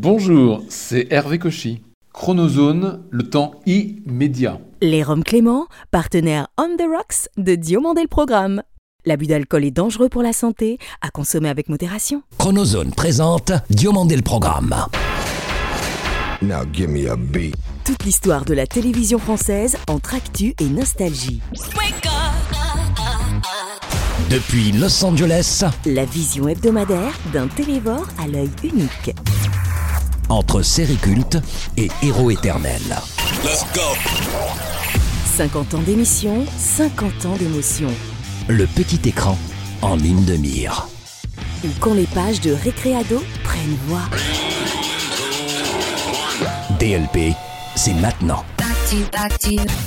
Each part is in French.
Bonjour, c'est Hervé Cauchy. Chronozone, le temps immédiat. Les Roms Clément, partenaire On the Rocks de Diomandé le Programme. L'abus d'alcool est dangereux pour la santé, à consommer avec modération. Chronozone présente Diomandé le Programme. Now give me a beat. Toute l'histoire de la télévision française entre actu et nostalgie. Depuis Los Angeles, La vision hebdomadaire d'un télévore à l'œil unique. Entre série culte et héros éternel. 50 ans d'émission, 50 ans d'émotion. Le petit écran en ligne de mire. Ou quand les pages de Récréado prennent voix. DLP, c'est maintenant.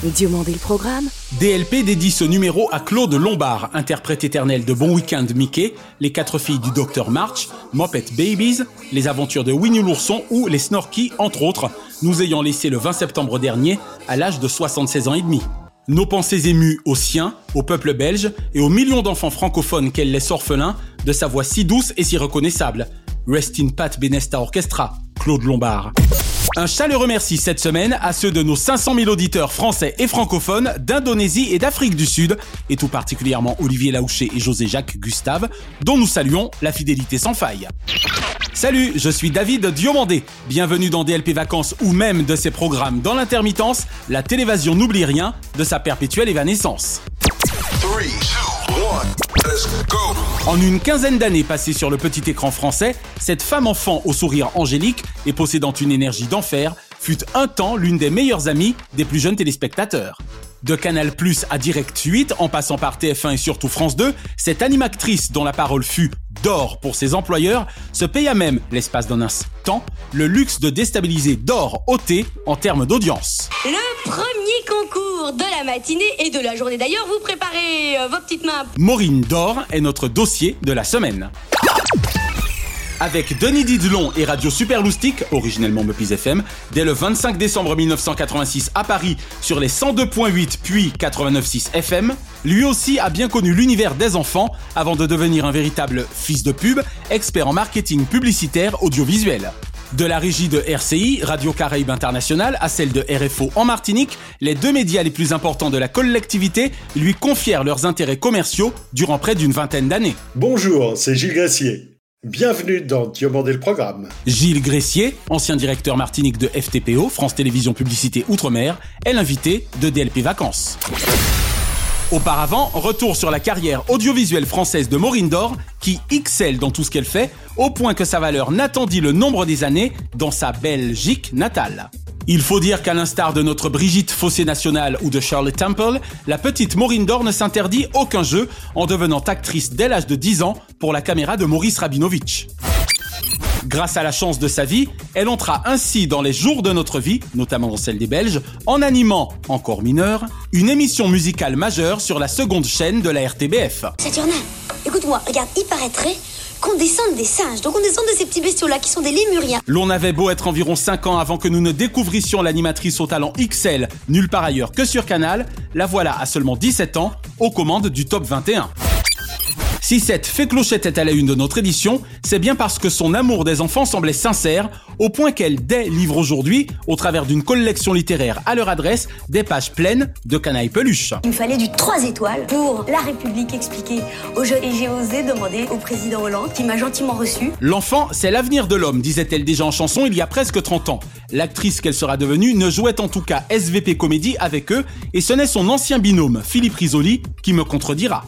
Diomandé le Programme, DLP dédie ce numéro à Claude Lombard, interprète éternel de Bon Week-end Mickey, Les quatre filles du Docteur March, Muppet Babies, Les aventures de Winnie l'ourson ou Les Snorky, entre autres, nous ayant laissé le 20 septembre dernier à l'âge de 76 ans et demi. Nos pensées émues aux siens, au peuple belge et aux millions d'enfants francophones qu'elle laisse orphelins de sa voix si douce et si reconnaissable. Rest in Pat Benesta Orchestra, Claude Lombard. Un chaleureux merci cette semaine à ceux de nos 500 000 auditeurs français et francophones d'Indonésie et d'Afrique du Sud, et tout particulièrement Olivier Laouché et José Jacques Gustave, dont nous saluons la fidélité sans faille. Salut, je suis David Diomandé. Bienvenue dans DLP Vacances ou même de ses programmes dans l'intermittence, la télévision n'oublie rien de sa perpétuelle évanescence. En une quinzaine d'années passées sur le petit écran français, cette femme enfant au sourire angélique et possédant une énergie d'enfer fut un temps l'une des meilleures amies des plus jeunes téléspectateurs. De Canal Plus à Direct 8, en passant par TF1 et surtout France 2, cette animatrice dont la parole fut d'or pour ses employeurs se paya même, l'espace d'un instant, le luxe de déstabiliser d'or ôté en termes d'audience. Le premier concours de la matinée et de la journée d'ailleurs, vous préparez euh, vos petites mains. Maureen d'or est notre dossier de la semaine. Avec Denis Didelon et Radio Super originellement Mepis FM, dès le 25 décembre 1986 à Paris sur les 102.8 puis 89.6 FM, lui aussi a bien connu l'univers des enfants avant de devenir un véritable fils de pub, expert en marketing publicitaire audiovisuel. De la régie de RCI, Radio Caraïbe International, à celle de RFO en Martinique, les deux médias les plus importants de la collectivité lui confièrent leurs intérêts commerciaux durant près d'une vingtaine d'années. Bonjour, c'est Gilles Gracier. Bienvenue dans Diomandé le programme. Gilles Gressier, ancien directeur martinique de FTPO, France Télévisions Publicité Outre-mer, est l'invité de DLP Vacances. Auparavant, retour sur la carrière audiovisuelle française de Maureen Dor, qui excelle dans tout ce qu'elle fait, au point que sa valeur n'attendit le nombre des années dans sa Belgique natale. Il faut dire qu'à l'instar de notre Brigitte Fossé Nationale ou de Charlotte Temple, la petite Maureen Dor ne s'interdit aucun jeu en devenant actrice dès l'âge de 10 ans pour la caméra de Maurice Rabinovitch. Grâce à la chance de sa vie, elle entra ainsi dans les jours de notre vie, notamment dans celle des Belges, en animant, encore mineur, une émission musicale majeure sur la seconde chaîne de la RTBF. Saturnin, écoute-moi, regarde, il paraîtrait qu'on descende des singes, donc on descend de ces petits bestiaux-là qui sont des lémuriens. L'on avait beau être environ 5 ans avant que nous ne découvrissions l'animatrice au talent XL, nulle part ailleurs que sur Canal, la voilà à seulement 17 ans, aux commandes du top 21. Si cette fée clochette est à la une de notre édition, c'est bien parce que son amour des enfants semblait sincère, au point qu'elle délivre aujourd'hui, au travers d'une collection littéraire à leur adresse, des pages pleines de canailles peluches. Il me fallait du 3 étoiles pour La République expliquée au jeu et j'ai osé demander au président Hollande qui m'a gentiment reçu. L'enfant, c'est l'avenir de l'homme, disait-elle déjà en chanson il y a presque 30 ans. L'actrice qu'elle sera devenue ne jouait en tout cas SVP Comédie avec eux, et ce n'est son ancien binôme, Philippe Risoli, qui me contredira.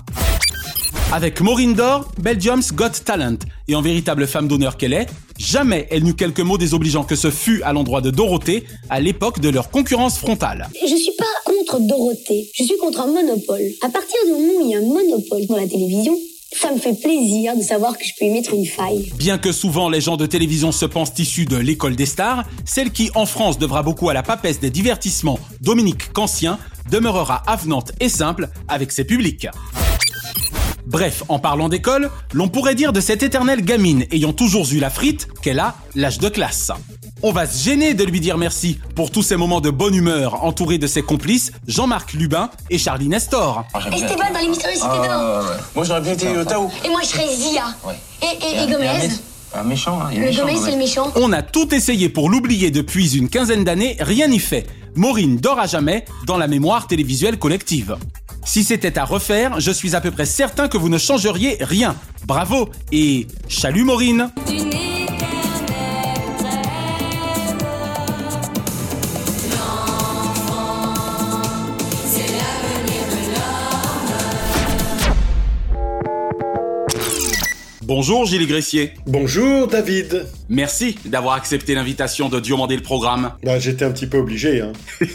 Avec Maureen Dor, Belgium's Got Talent, et en véritable femme d'honneur qu'elle est, jamais elle n'eut quelques mots désobligeants que ce fut à l'endroit de Dorothée, à l'époque de leur concurrence frontale. Je suis pas contre Dorothée, je suis contre un monopole. À partir du moment où il y a un monopole dans la télévision, ça me fait plaisir de savoir que je peux y mettre une faille. Bien que souvent les gens de télévision se pensent issus de l'école des stars, celle qui en France devra beaucoup à la papesse des divertissements, Dominique Cancien, demeurera avenante et simple avec ses publics. Bref, en parlant d'école, l'on pourrait dire de cette éternelle gamine ayant toujours eu la frite qu'elle a l'âge de classe. On va se gêner de lui dire merci pour tous ces moments de bonne humeur entouré de ses complices Jean-Marc Lubin et Charlie Nestor. Esteban dans les mystérieuses cités d'or. Moi j'aurais bien été euh, Tao. Et moi je serais Zia. Et, et, et Gomez. Un méchant, hein. il y a Le méchant Gomez, c'est le méchant. On a tout essayé pour l'oublier depuis une quinzaine d'années, rien n'y fait. Maureen dort à jamais dans la mémoire télévisuelle collective. Si c'était à refaire, je suis à peu près certain que vous ne changeriez rien. Bravo et chalut Maureen Bonjour Gilles Gressier. Bonjour David. Merci d'avoir accepté l'invitation de Diomandé le programme. Bah, j'étais un petit peu obligé. Hein.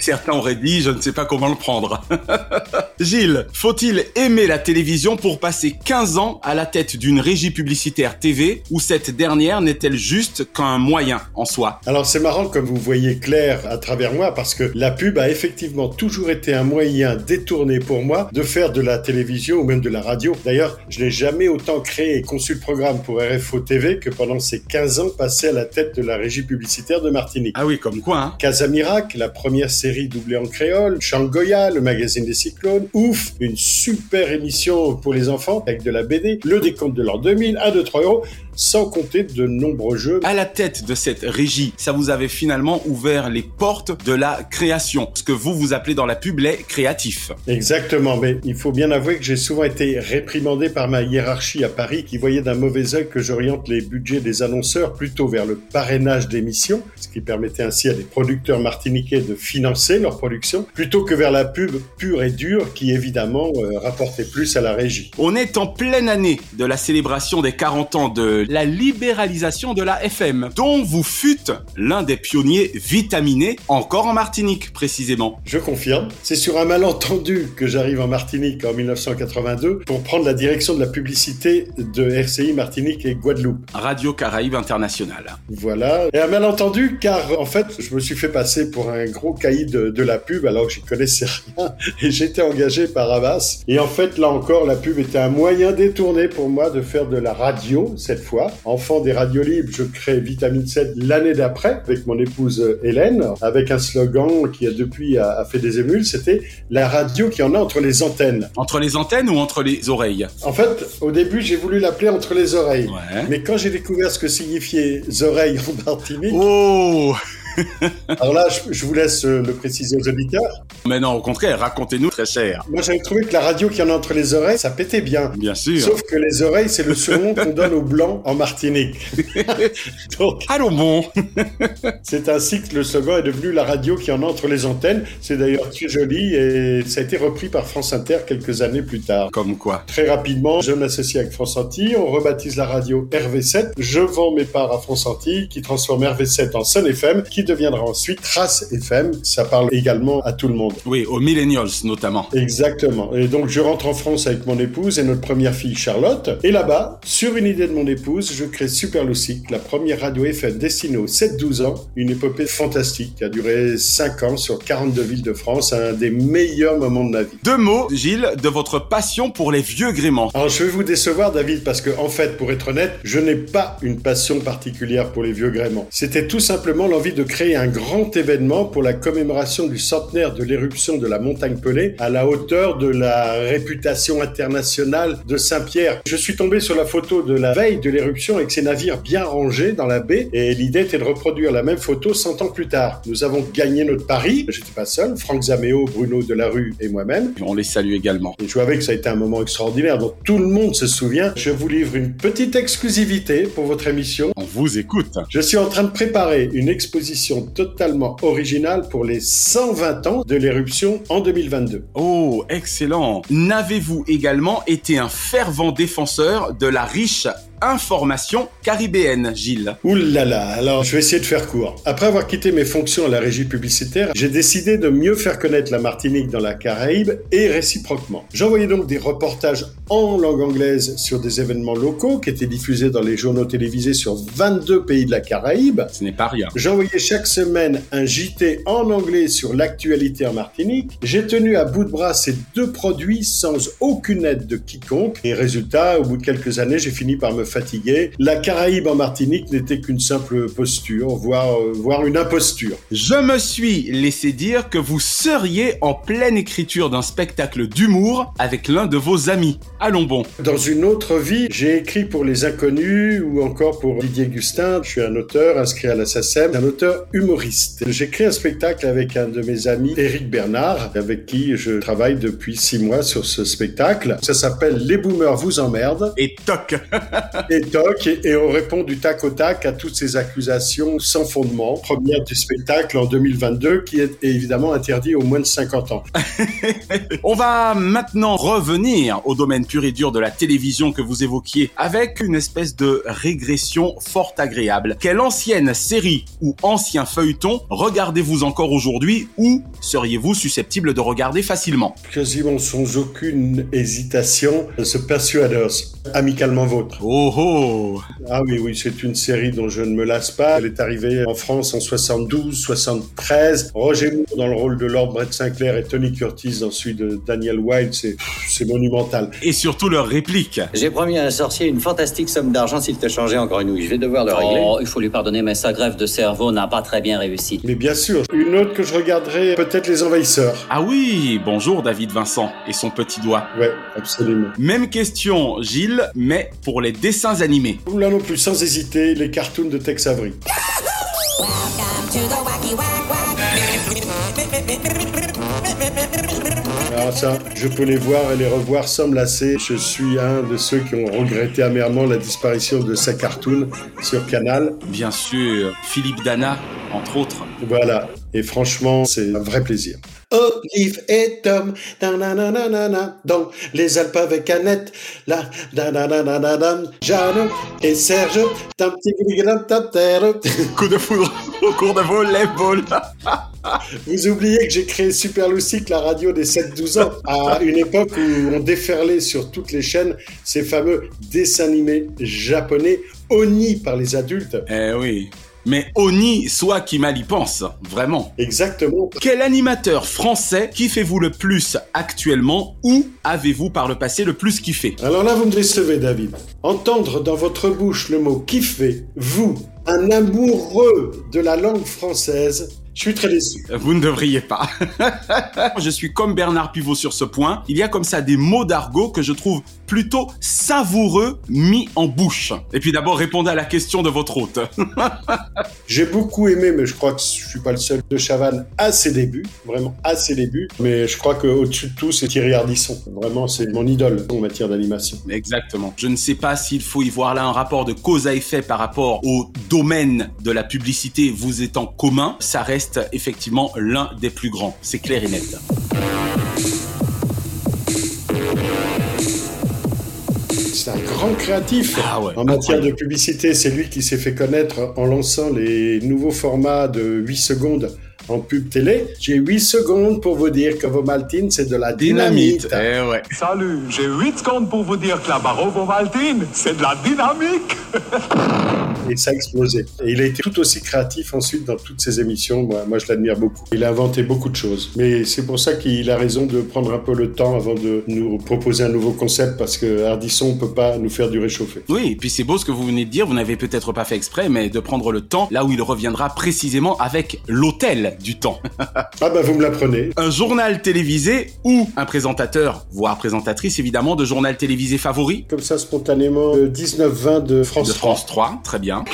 Certains auraient dit, je ne sais pas comment le prendre. Gilles, faut-il aimer la télévision pour passer 15 ans à la tête d'une régie publicitaire TV ou cette dernière n'est-elle juste qu'un moyen en soi? Alors c'est marrant comme vous voyez clair à travers moi parce que la pub a effectivement toujours été un moyen détourné pour moi de faire de la télévision ou même de la radio. D'ailleurs, je n'ai jamais autant créé et conçu le programme pour RFO TV que pendant ces 15 ans passés à la tête de la régie publicitaire de Martinique. Ah oui, comme quoi, hein Casamirac, la première série doublée en créole, Shangoya, le magazine des cyclones, Ouf, une super émission pour les enfants avec de la BD, le décompte de l'an 2000, 1, 2, 3 euros, sans compter de nombreux jeux. À la tête de cette régie, ça vous avait finalement ouvert les portes de la création, ce que vous vous appelez dans la pub les créatifs. Exactement, mais il faut bien avouer que j'ai souvent été réprimandé par ma hiérarchie à Paris qui voyait d'un mauvais œil que j'oriente les budgets des annonceurs plutôt vers le parrainage d'émissions, ce qui permettait ainsi à des producteurs martiniquais de financer leur production, plutôt que vers la pub pure et dure qui évidemment euh, rapportait plus à la régie. On est en pleine année de la célébration des 40 ans de la libéralisation de la FM, dont vous fûtes l'un des pionniers vitaminés, encore en Martinique précisément. Je confirme, c'est sur un malentendu que j'arrive en Martinique en 1982 pour prendre la direction de la publicité de RCI Martinique et Guadeloupe. Radio Caraïbe Internationale. Voilà. Et un malentendu car en fait je me suis fait passer pour un gros caïd de, de la pub alors que j'y connaissais rien et j'étais engagé par Havas. Et en fait là encore la pub était un moyen détourné pour moi de faire de la radio cette fois. Enfant des radios libres, je crée Vitamine 7 l'année d'après avec mon épouse euh, Hélène avec un slogan qui a depuis a fait des émules, c'était la radio qui en a entre les antennes. Entre les antennes ou entre les oreilles? En fait, au début, j'ai voulu l'appeler entre les oreilles. Ouais. Mais quand j'ai découvert ce que signifiait oreilles en Martinique, Oh alors là, je, je vous laisse euh, le préciser aux auditeurs. Mais non, au contraire, racontez-nous très cher. Moi, j'avais trouvé que la radio qui en a entre les oreilles, ça pétait bien. Bien sûr. Sauf que les oreilles, c'est le surnom qu'on donne aux blancs en Martinique. Donc, Allons bon c'est ainsi que le slogan est devenu la radio qui en a entre les antennes. C'est d'ailleurs très joli et ça a été repris par France Inter quelques années plus tard. Comme quoi Très rapidement, je m'associe avec France Antilles, on rebaptise la radio RV7, je vends mes parts à France Antilles qui transforme RV7 en Sun FM, qui deviendra ensuite Trace FM, ça parle également à tout le monde. Oui, aux millennials notamment. Exactement. Et donc je rentre en France avec mon épouse et notre première fille Charlotte. Et là-bas, sur une idée de mon épouse, je crée Super Lucic, la première radio FM destinée aux 7-12 ans. Une épopée fantastique qui a duré 5 ans sur 42 villes de France, un des meilleurs moments de ma vie. Deux mots, Gilles, de votre passion pour les vieux gréments. Alors je vais vous décevoir David parce que en fait pour être honnête je n'ai pas une passion particulière pour les vieux gréments. C'était tout simplement l'envie de créer un grand événement pour la commémoration du centenaire de l'éruption de la montagne Pelée à la hauteur de la réputation internationale de Saint-Pierre. Je suis tombé sur la photo de la veille de l'éruption avec ces navires bien rangés dans la baie et l'idée était de reproduire la même photo 100 ans plus tard. Nous avons gagné notre pari, j'étais pas seul, Franck Zaméo, Bruno Delarue et moi-même. On les salue également. Et je avais que ça a été un moment extraordinaire dont tout le monde se souvient. Je vous livre une petite exclusivité pour votre émission. On vous écoute. Je suis en train de préparer une exposition totalement originale pour les 120 ans de l'éruption en 2022. Oh, excellent. N'avez-vous également été un fervent défenseur de la riche information caribéenne, Gilles Ouh là là, alors je vais essayer de faire court. Après avoir quitté mes fonctions à la régie publicitaire, j'ai décidé de mieux faire connaître la Martinique dans la Caraïbe et réciproquement. J'envoyais donc des reportages en langue anglaise sur des événements locaux qui étaient diffusés dans les journaux télévisés sur 22 pays de la Caraïbe. Ce n'est pas rien. J'envoyais chaque semaine un JT en anglais sur l'actualité en Martinique. J'ai tenu à bout de bras ces deux produits sans aucune aide de quiconque. Et résultat, au bout de quelques années, j'ai fini par me fatigué. La Caraïbe en Martinique n'était qu'une simple posture, voire, euh, voire une imposture. Je me suis laissé dire que vous seriez en pleine écriture d'un spectacle d'humour avec l'un de vos amis. Allons bon. Dans une autre vie, j'ai écrit pour Les Inconnus ou encore pour Didier Gustin. Je suis un auteur inscrit à la SACEM, un auteur humoriste. J'ai créé un spectacle avec un de mes amis, Éric Bernard, avec qui je travaille depuis six mois sur ce spectacle. Ça s'appelle Les Boomers vous emmerdent. Et toc Et toc, et, et on répond du tac au tac à toutes ces accusations sans fondement. Première du spectacle en 2022 qui est évidemment interdit aux moins de 50 ans. On va maintenant revenir au domaine pur et dur de la télévision que vous évoquiez avec une espèce de régression fort agréable. Quelle ancienne série ou ancien feuilleton regardez-vous encore aujourd'hui ou seriez-vous susceptible de regarder facilement? Quasiment sans aucune hésitation, The Persuaders, amicalement vôtre. Oh oh Ah oui, oui, c'est une série dont je ne me lasse pas. Elle est arrivée en France en 72, 73. Roger Moore dans le rôle de Lord Brett Sinclair et Tony Curtis dans celui de Daniel Wilde, c'est c'est monumental. Et surtout leur réplique. J'ai promis à un sorcier une fantastique somme d'argent s'il te changeait encore une ouïe. Je vais devoir le régler. Oh, il faut lui pardonner, mais sa grève de cerveau n'a pas très bien réussi. Mais bien sûr, une autre que je regarderai, peut-être Les Envahisseurs. Ah oui, bonjour David Vincent et son petit doigt. Ouais, absolument. Même question Gilles, mais pour les dessins animés. Là non plus, sans hésiter, les cartoons de Tex Avery. Alors ça, je peux les voir et les revoir sans me lasser. Je suis un de ceux qui ont regretté amèrement la disparition de sa cartoon sur Canal. Bien sûr, Philippe Dana, entre autres. Voilà. Et franchement, c'est un vrai plaisir. Olive et Tom, dans les Alpes avec Annette, là, nanananana, Jeanne et Serge, d'un petit terre. Coup de foudre au cours de volleyball. Vous oubliez que j'ai créé Super Lucic, la radio des 7-12 ans, à une époque où on déferlait sur toutes les chaînes ces fameux dessins animés japonais honnis par les adultes. Eh oui. Mais Oni, soit qui mal y pense, vraiment. Exactement. Quel animateur français kiffez-vous le plus actuellement ou avez-vous par le passé le plus kiffé? Alors là, vous me décevez, David. Entendre dans votre bouche le mot kiffer, vous, un amoureux de la langue française, je suis très déçu. Vous ne devriez pas. je suis comme Bernard Pivot sur ce point. Il y a comme ça des mots d'argot que je trouve plutôt savoureux mis en bouche. Et puis d'abord, répondez à la question de votre hôte. J'ai beaucoup aimé, mais je crois que je suis pas le seul, de Chavannes à ses débuts, vraiment à ses débuts. Mais je crois qu'au-dessus de tout, c'est Thierry Ardisson. Vraiment, c'est mon idole en matière d'animation. Exactement. Je ne sais pas s'il faut y voir là un rapport de cause à effet par rapport au domaine de la publicité vous étant commun. Ça reste effectivement l'un des plus grands. C'est clair et net. C'est un grand créatif Ah ouais, en matière incroyable. de publicité. C'est lui qui s'est fait connaître en lançant les nouveaux formats de 8 secondes en pub télé. J'ai 8 secondes pour vous dire que vos maltines, c'est de la dynamite. Eh ouais. Salut, j'ai 8 secondes pour vous dire que la Barovo Valtine, c'est de la dynamique. Et ça a explosé. Et il a été tout aussi créatif ensuite dans toutes ses émissions. Moi, moi je l'admire beaucoup. Il a inventé beaucoup de choses. Mais c'est pour ça qu'il a raison de prendre un peu le temps avant de nous proposer un nouveau concept parce que Ardisson ne peut pas nous faire du réchauffé. Oui, et puis c'est beau ce que vous venez de dire, vous n'avez peut-être pas fait exprès, mais de prendre le temps là où il reviendra précisément avec l'hôtel du temps. Ah bah vous me l'apprenez. un journal télévisé ou un présentateur, voire présentatrice évidemment, de journal télévisé favori Comme ça spontanément, le 19-20 de France de 3. France 3, très bien.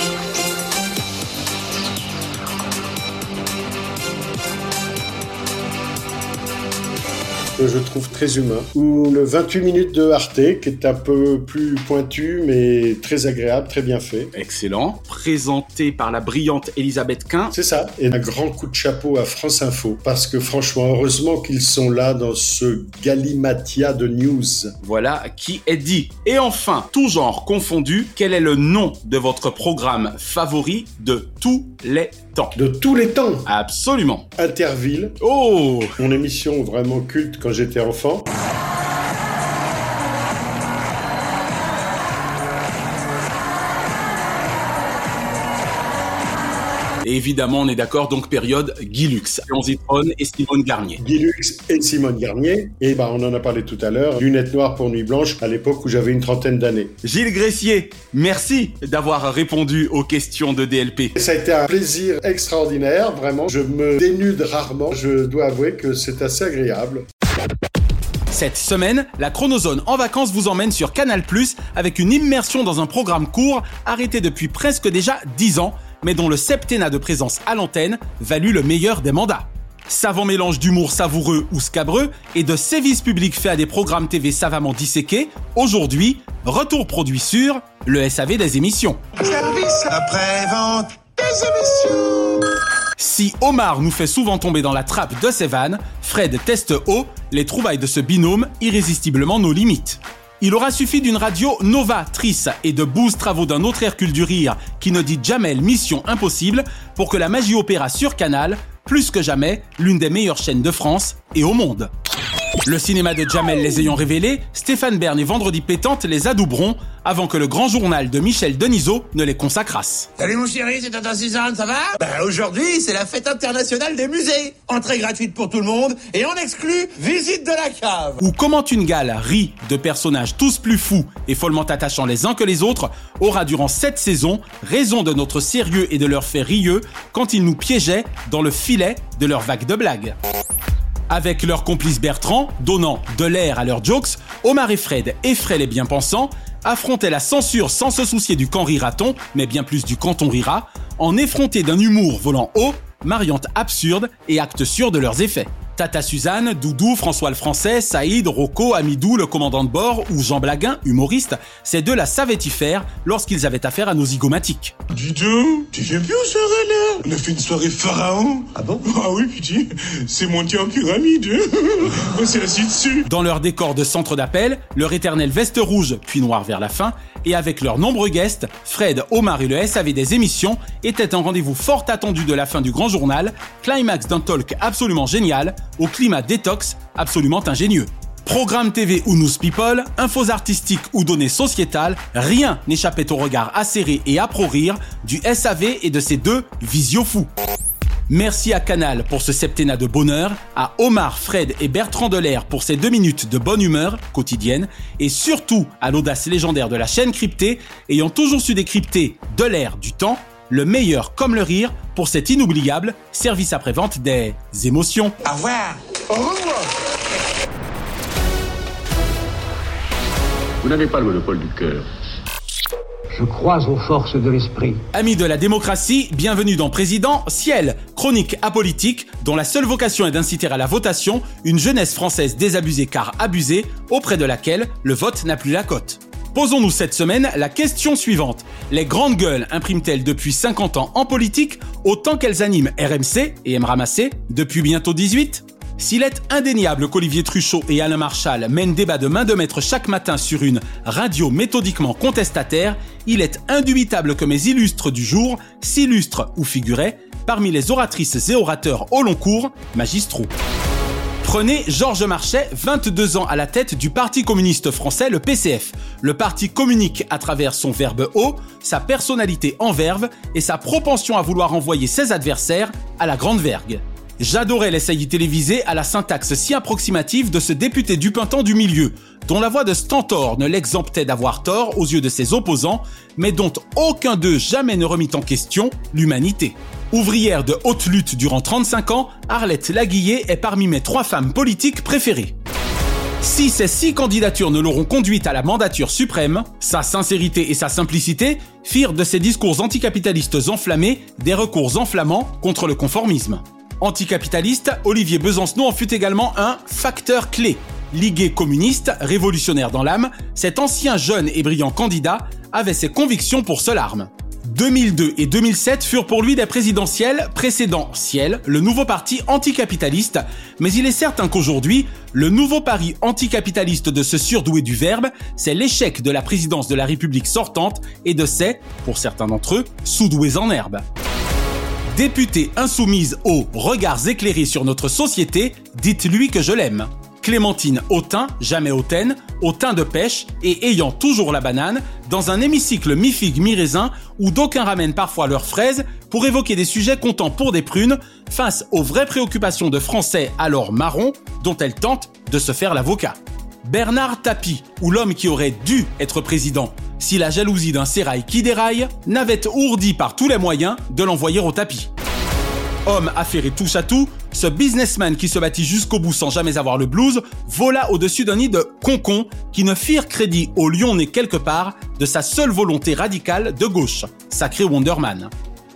Que je trouve très humain. Ou le 28 minutes de Arte, qui est un peu plus pointu, mais très agréable, très bien fait. Excellent. Présenté par la brillante Elisabeth Quint. C'est ça. Et un grand coup de chapeau à France Info. Parce que franchement, heureusement qu'ils sont là dans ce galimatia de news. Voilà qui est dit. Et enfin, tout genre confondu, quel est le nom de votre programme favori de tous les temps De tous les temps. Absolument. Interville, Oh mon émission vraiment culte quand j'étais enfant. Et évidemment, on est d'accord, donc période Guy Lux, Léon Zitrone et Simone Garnier. Guy Lux et Simone Garnier. Et bah, on en a parlé tout à l'heure. Lunettes noires pour nuit blanche à l'époque où j'avais une trentaine d'années. Gilles Gressier, merci d'avoir répondu aux questions de DLP. Ça a été un plaisir extraordinaire, vraiment. Je me dénude rarement. Je dois avouer que c'est assez agréable. Cette semaine, la Chronozone en vacances vous emmène sur Canal+, avec une immersion dans un programme court arrêté depuis presque déjà 10 ans, mais dont le septennat de présence à l'antenne valut le meilleur des mandats. Savant mélange d'humour savoureux ou scabreux et de sévices publics faits à des programmes TV savamment disséqués, aujourd'hui, retour produit sur le SAV des émissions. Service après-vente des émissions. Si Omar nous fait souvent tomber dans la trappe de ses vannes, Fred teste haut les trouvailles de ce binôme irrésistiblement nos limites. Il aura suffi d'une radio novatrice et de 12 travaux d'un autre Hercule du Rire qui ne dit jamais mission impossible pour que la magie opéra sur Canal, plus que jamais, l'une des meilleures chaînes de France et au monde. Le cinéma de Jamel les ayant révélés, Stéphane Bern et Vendredi Pétante les adouberont avant que le grand journal de Michel Denisot ne les consacrasse. Salut mon chéri, c'est Tata Suzanne, ça va? Bah aujourd'hui, c'est la fête internationale des musées. Entrée gratuite pour tout le monde et en exclut, visite de la cave. Ou comment une gale rit de personnages tous plus fous et follement attachants les uns que les autres aura durant cette saison raison de notre sérieux et de leur fait rieux quand ils nous piégeaient dans le filet de leur vague de blagues. Avec leur complice Bertrand, donnant de l'air à leurs jokes, Omar et Fred, effraient les bien-pensants, affrontaient la censure sans se soucier du quand rira-t-on, mais bien plus du quand on rira, en effrontés d'un humour volant haut, mariante absurde et acte sûr de leurs effets. Tata Suzanne, Doudou, François le Français, Saïd, Rocco, Amidou, le commandant de bord ou Jean Blaguin, humoriste, ces deux-là savaient y faire lorsqu'ils avaient affaire à nos zygomatiques. Didou, tu viens plus aux soirées là? On a fait une soirée pharaon. Ah bon? Ah oui, putain, c'est monté en pyramide. On s'est assis dessus. Dans leur décor de centre d'appel, leur éternelle veste rouge, puis noire vers la fin, et avec leurs nombreux guests, Fred, Omar et le SAV des émissions étaient un rendez-vous fort attendu de la fin du grand journal, climax d'un talk absolument génial, au climat détox absolument ingénieux. Programme TV ou news people, infos artistiques ou données sociétales, rien n'échappait au regard acéré et à pro-rire du SAV et de ses deux visiofous. Merci à Canal pour ce septennat de bonheur, à Omar, Fred et Bertrand Delair pour ces deux minutes de bonne humeur quotidienne, et surtout à l'audace légendaire de la chaîne cryptée, ayant toujours su décrypter de l'air du temps, le meilleur comme le rire pour cet inoubliable service après-vente des émotions. Au revoir. Au revoir. Vous n'avez pas le monopole du cœur. Je crois aux forces de l'esprit. Amis de la démocratie, bienvenue dans Président Ciel, chronique apolitique dont la seule vocation est d'inciter à la votation une jeunesse française désabusée car abusée, auprès de laquelle le vote n'a plus la cote. Posons-nous cette semaine la question suivante. Les grandes gueules impriment-elles depuis 50 ans en politique autant qu'elles animent RMC et M depuis bientôt 18 s'il est indéniable qu'Olivier Truchot et Alain Marchal mènent débat de main de maître chaque matin sur une radio méthodiquement contestataire, il est indubitable que mes illustres du jour s'illustrent ou figuraient parmi les oratrices et orateurs au long cours, magistraux. Prenez Georges Marchais, 22 ans à la tête du Parti communiste français, le PCF. Le parti communique à travers son verbe haut, sa personnalité en verve et sa propension à vouloir envoyer ses adversaires à la grande vergue. J'adorais les saillies télévisées à la syntaxe si approximative de ce député du Pintan du milieu, dont la voix de Stentor ne l'exemptait d'avoir tort aux yeux de ses opposants, mais dont aucun d'eux jamais ne remit en question l'humanité. Ouvrière de haute lutte durant 35 ans, Arlette Laguillet est parmi mes trois femmes politiques préférées. Si ces six candidatures ne l'auront conduite à la mandature suprême, sa sincérité et sa simplicité firent de ses discours anticapitalistes enflammés des recours enflammants contre le conformisme. Anticapitaliste, Olivier Besancenot en fut également un facteur clé. Ligué communiste, révolutionnaire dans l'âme, cet ancien jeune et brillant candidat avait ses convictions pour seule arme. 2002 et 2007 furent pour lui des présidentielles précédant Ciel, le nouveau parti anticapitaliste, mais il est certain qu'aujourd'hui, le nouveau pari anticapitaliste de ce surdoué du verbe, c'est l'échec de la présidence de la République sortante et de ses, pour certains d'entre eux, sous-doués en herbe. Députée insoumise aux regards éclairés sur notre société, dites-lui que je l'aime. Clémentine Autain, jamais hautaine, au teint de pêche et ayant toujours la banane, dans un hémicycle mi-figue mi-raisin où d'aucuns ramènent parfois leurs fraises pour évoquer des sujets comptant pour des prunes face aux vraies préoccupations de Français alors marrons dont elle tente de se faire l'avocat. Bernard Tapie, ou l'homme qui aurait dû être président, si la jalousie d'un sérail qui déraille n'avait ourdi par tous les moyens de l'envoyer au tapis. Homme affairé touche à tout, ce businessman qui se battit jusqu'au bout sans jamais avoir le blues vola au-dessus d'un nid de concon qui ne firent crédit au lion né quelque part de sa seule volonté radicale de gauche, sacré Wonderman.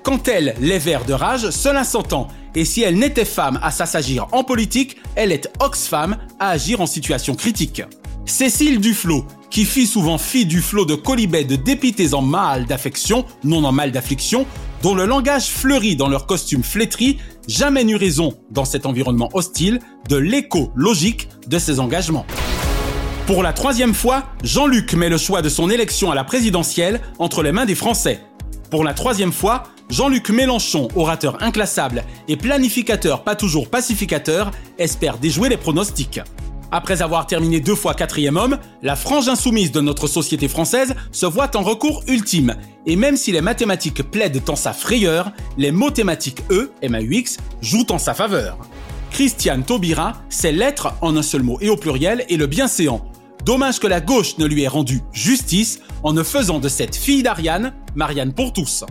Quand elle les vers de rage, cela s'entend, et si elle n'était femme à s'assagir en politique, elle est ox-femme à agir en situation critique. Cécile Duflot, qui fit souvent fi du flot de colibets de dépités en mal d'affection, non en mal d'affliction, dont le langage fleurit dans leurs costumes flétris, jamais n'eut raison, dans cet environnement hostile, de l'écho logique de ses engagements. Pour la troisième fois, Jean-Luc met le choix de son élection à la présidentielle entre les mains des Français. Pour la troisième fois, Jean-Luc Mélenchon, orateur inclassable et planificateur pas toujours pacificateur, espère déjouer les pronostics. Après avoir terminé deux fois quatrième homme, la frange insoumise de notre société française se voit en recours ultime. Et même si les mathématiques plaident en sa frayeur, les mathématiques E, MAUX, jouent en sa faveur. Christiane Taubira sait l'être en un seul mot et au pluriel et le bienséant. Dommage que la gauche ne lui ait rendu justice en ne faisant de cette fille d'Ariane, Marianne pour tous.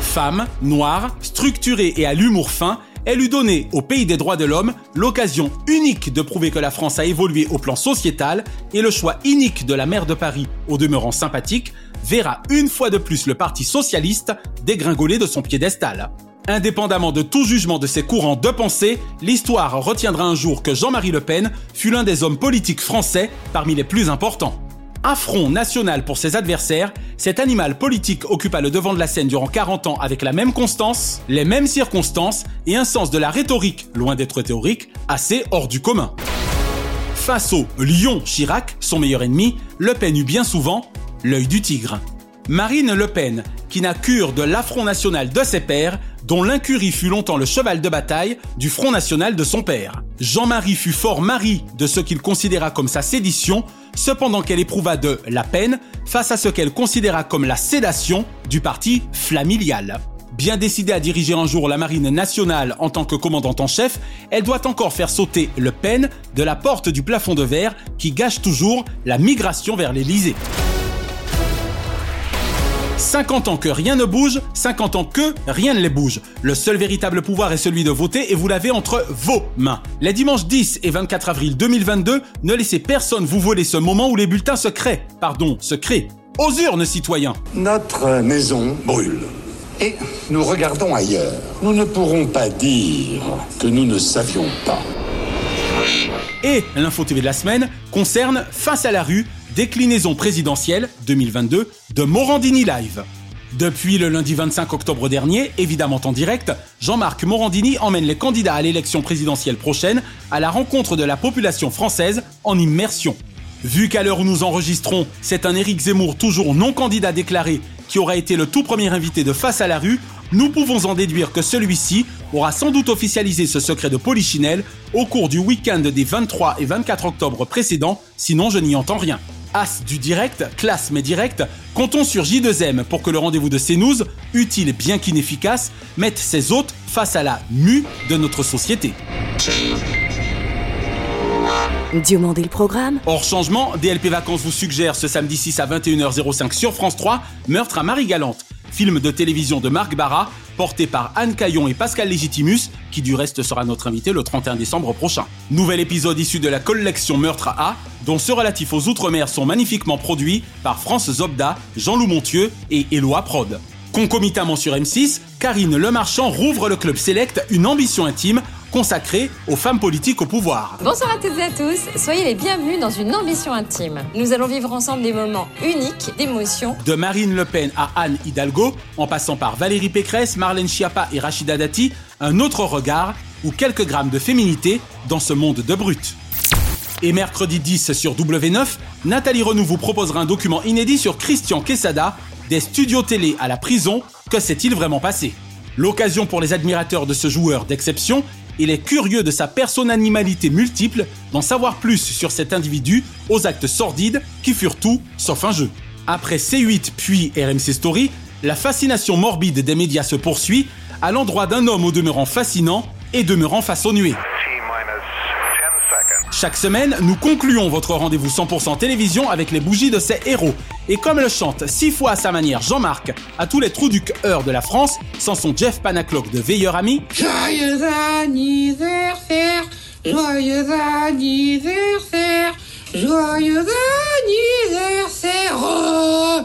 Femme, noire, structurée et à l'humour fin, elle eut donné au pays des droits de l'homme l'occasion unique de prouver que la France a évolué au plan sociétal et le choix unique de la maire de Paris, au demeurant sympathique, verra une fois de plus le Parti socialiste dégringoler de son piédestal. Indépendamment de tout jugement de ses courants de pensée, l'histoire retiendra un jour que Jean-Marie Le Pen fut l'un des hommes politiques français parmi les plus importants. Un front national pour ses adversaires, cet animal politique occupa le devant de la scène durant 40 ans avec la même constance, les mêmes circonstances et un sens de la rhétorique, loin d'être théorique, assez hors du commun. Face au lion Chirac, son meilleur ennemi, Le Pen eut bien souvent l'œil du tigre. Marine Le Pen, qui n'a cure de l'affront national de ses pères, dont l'incurie fut longtemps le cheval de bataille du Front National de son père. Jean-Marie fut fort mari de ce qu'il considéra comme sa sédition, cependant qu'elle éprouva de la peine face à ce qu'elle considéra comme la sédation du parti familial. Bien décidée à diriger un jour la marine nationale en tant que commandante en chef, elle doit encore faire sauter Le Pen de la porte du plafond de verre qui gâche toujours la migration vers l'Élysée. 50 ans que rien ne bouge, 50 ans que rien ne les bouge. Le seul véritable pouvoir est celui de voter et vous l'avez entre vos mains. Les dimanches 10 et 24 avril 2022, ne laissez personne vous voler ce moment où les bulletins se créent. Pardon, se créent. Aux urnes, citoyens Notre maison brûle. Et nous regardons ailleurs. Nous ne pourrons pas dire que nous ne savions pas. Et l'info TV de la semaine concerne Face à la rue, déclinaison présidentielle 2022 de Morandini Live. Depuis le lundi 25 octobre dernier, évidemment en direct, Jean-Marc Morandini emmène les candidats à l'élection présidentielle prochaine à la rencontre de la population française en immersion. Vu qu'à l'heure où nous enregistrons, c'est un Éric Zemmour toujours non candidat déclaré qui aura été le tout premier invité de Face à la rue, nous pouvons en déduire que celui-ci aura sans doute officialisé ce secret de Polichinelle au cours du week-end des 23 et 24 octobre précédents, sinon je n'y entends rien. As du direct, classe mais direct, comptons sur J2M pour que le rendez-vous de CNews, utile bien qu'inefficace, mette ses hôtes face à la mue de notre société. Diomandé le programme Hors changement, DLP Vacances vous suggère ce samedi 6 à 21h05 sur France 3, Meurtre à Marie-Galante, film de télévision de Marc Barra, porté par Anne Caillon et Pascal Légitimus, qui du reste sera notre invité le 31 décembre prochain. Nouvel épisode issu de la collection Meurtre à A, dont ceux relatifs aux Outre-mer sont magnifiquement produits par France Zobda, Jean-Loup Montieu et Éloi Prod. Concomitamment sur M6, Karine Lemarchand rouvre le club Select, une ambition intime consacrée aux femmes politiques au pouvoir. Bonsoir à toutes et à tous, soyez les bienvenus dans une ambition intime. Nous allons vivre ensemble des moments uniques d'émotion. De Marine Le Pen à Anne Hidalgo, en passant par Valérie Pécresse, Marlène Schiappa et Rachida Dati, un autre regard ou quelques grammes de féminité dans ce monde de brutes. Et mercredi 10 sur W9, Nathalie Renou vous proposera un document inédit sur Christian Quesada, des studios télé à la prison, que s'est-il vraiment passé? L'occasion pour les admirateurs de ce joueur d'exception il est curieux de sa personnalité multiple, d'en savoir plus sur cet individu aux actes sordides qui furent tout sauf un jeu. Après C8 puis RMC Story, la fascination morbide des médias se poursuit à l'endroit d'un homme au demeurant fascinant et demeurant façonnué. Chaque semaine, nous concluons votre rendez-vous 100% télévision avec les bougies de ces héros. Et comme le chante six fois à sa manière Jean-Marc à tous les trous du cœur de la France, sans son Jeff Panaclock de Veilleur Ami. Joyeux anniversaire, joyeux anniversaire, joyeux anniversaire, oh,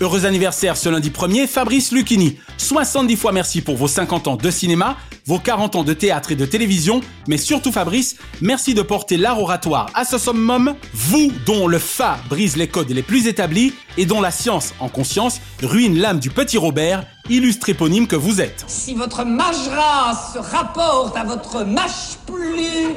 Heureux anniversaire ce lundi 1er, Fabrice Lucchini. 70 fois merci pour vos 50 ans de cinéma, vos 40 ans de théâtre et de télévision, mais surtout Fabrice, merci de porter l'art oratoire à ce summum, vous dont le Fa brise les codes les plus établis et dont la science, en conscience, ruine l'âme du petit Robert, illustre éponyme que vous êtes. Si votre majra se rapporte à votre mâche plus,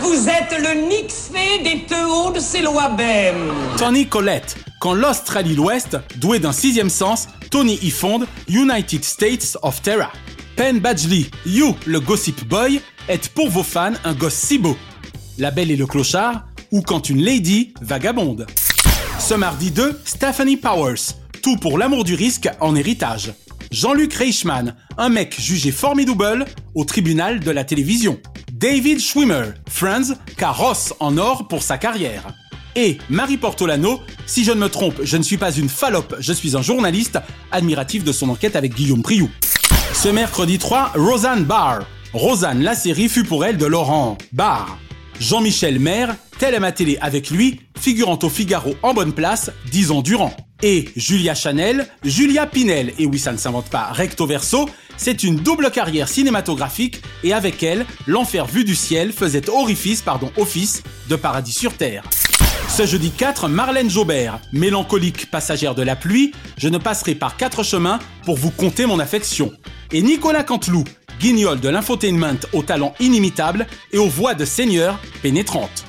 vous êtes le Nixfé des Théos de Céloabem. Tony Collette, quand l'Australie-L'Ouest, doué d'un sixième sens, Tony y fonde United States of Terra. Penn Badgley, You, le Gossip Boy, est pour vos fans un gosse si beau. La Belle et le Clochard, ou quand une lady vagabonde. Ce mardi 2, Stephanie Powers, tout pour l'amour du risque en héritage. Jean-Luc Reichmann, un mec jugé formidable au tribunal de la télévision. David Schwimmer, Friends, carrosse en or pour sa carrière. Et Marie Portolano, si je ne me trompe, je ne suis pas une fallope, je suis un journaliste, admiratif de son enquête avec Guillaume Priou. Ce mercredi 3, Roseanne Barr. Rosanne, la série fut pour elle de Laurent Barr. Jean-Michel Maire, tel ma télé avec lui, figurant au Figaro en bonne place, dix ans durant. Et Julia Chanel, Julia Pinel, et oui ça ne s'invente pas recto verso, c'est une double carrière cinématographique et avec elle, l'enfer vu du ciel faisait orifice, pardon, office de paradis sur terre. Ce jeudi 4, Marlène Jobert, mélancolique passagère de la pluie, je ne passerai par quatre chemins pour vous conter mon affection. Et Nicolas Canteloup, guignol de l'infotainment au talent inimitable et aux voix de seigneur pénétrantes.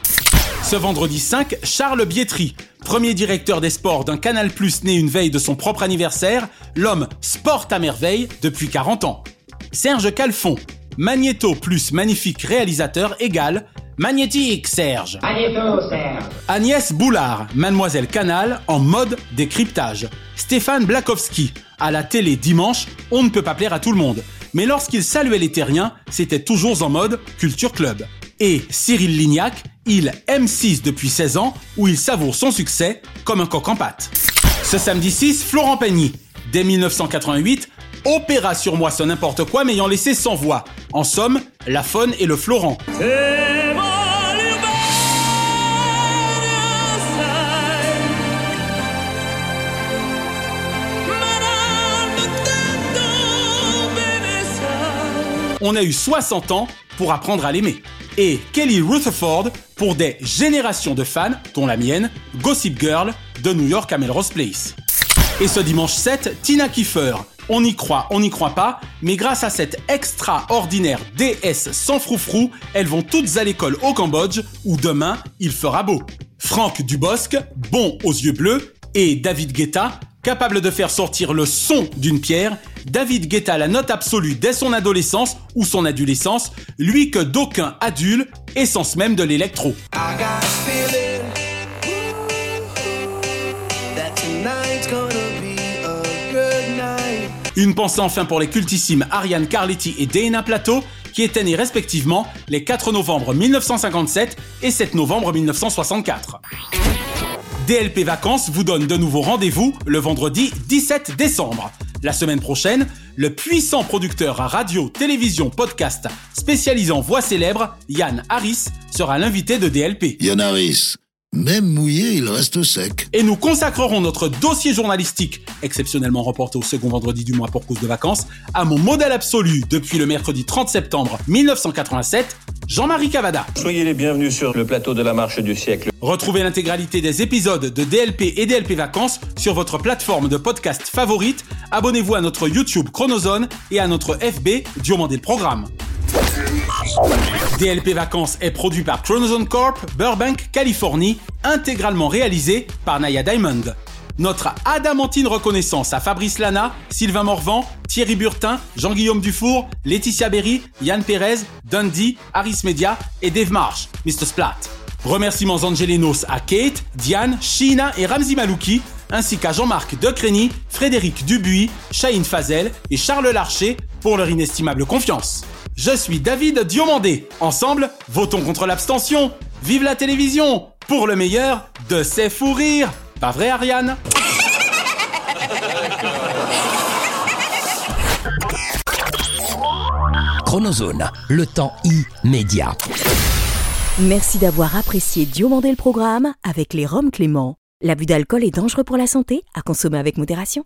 Ce vendredi 5, Charles Bietri, premier directeur des sports d'un Canal Plus né une veille de son propre anniversaire, l'homme sport à merveille depuis 40 ans. Serge Calfon, Magnéto plus magnifique réalisateur égale Magnétique Serge. Magnéto, Serge. Agnès Boulard, Mademoiselle Canal en mode décryptage. Stéphane Blakowski, à la télé dimanche, on ne peut pas plaire à tout le monde. Mais lorsqu'il saluait les terriens, c'était toujours en mode Culture Club. Et Cyril Lignac, il M6 depuis 16 ans, où il savoure son succès comme un coq en pâte. Ce samedi 6, Florent Pagny. Dès 1988, opéra sur moi ce n'importe quoi m'ayant laissé sans voix. En somme, la faune et le Florent. On a eu 60 ans pour apprendre à l'aimer. Et Kelly Rutherford pour des générations de fans, dont la mienne, Gossip Girl de New York à Melrose Place. Et ce dimanche 7, Tina Kiefer. On y croit, on n'y croit pas, mais grâce à cette extraordinaire déesse sans froufrou, elles vont toutes à l'école au Cambodge, où demain, il fera beau. Franck Dubosc, bon aux yeux bleus, et David Guetta, capable de faire sortir le son d'une pierre, David Guetta la note absolue dès son adolescence ou son adolescence, lui que d'aucuns adulent, essence même de l'électro. Une pensée enfin pour les cultissimes Ariane Carletti et Dana Plateau, qui étaient nés respectivement les 4 novembre 1957 et 7 novembre 1964. DLP Vacances vous donne de nouveau rendez-vous le vendredi 17 décembre. La semaine prochaine, le puissant producteur à radio, télévision, podcast spécialisé en voix célèbres, Yann Harris, sera l'invité de DLP. Yann Harris, même mouillé, il reste sec. Et nous consacrerons notre dossier journalistique, exceptionnellement reporté au second vendredi du mois pour cause de vacances, à mon modèle absolu depuis le mercredi 30 septembre 1987, Jean-Marie Cavada. Soyez les bienvenus sur le plateau de la marche du siècle. Retrouvez l'intégralité des épisodes de DLP et DLP Vacances sur votre plateforme de podcast favorite. Abonnez-vous à notre YouTube Chronozone et à notre FB Diomandé le Programme. DLP Vacances est produit par Chronozone Corp, Burbank, Californie, intégralement réalisé par Naya Diamond. Notre adamantine reconnaissance à Fabrice Lana, Sylvain Morvan, Thierry Burtin, Jean-Guillaume Dufour, Laetitia Berry, Yann Pérez, Dundee, Harris Media et Dave Marsh, Mr. Splat. Remerciements angelinos à Kate, Diane, Sheena et Ramzi Malouki, ainsi qu'à Jean-Marc Decrény, Frédéric Dubuis, Shahin Fazel et Charles Larcher pour leur inestimable confiance. Je suis David Diomandé. Ensemble, votons contre l'abstention. Vive la télévision pour le meilleur de ses fous rires. Pas vrai, Ariane? Chronozone, le temps immédiat. Merci d'avoir apprécié Diomandé le programme avec les Roms Clément. L'abus d'alcool est dangereux pour la santé, à consommer avec modération.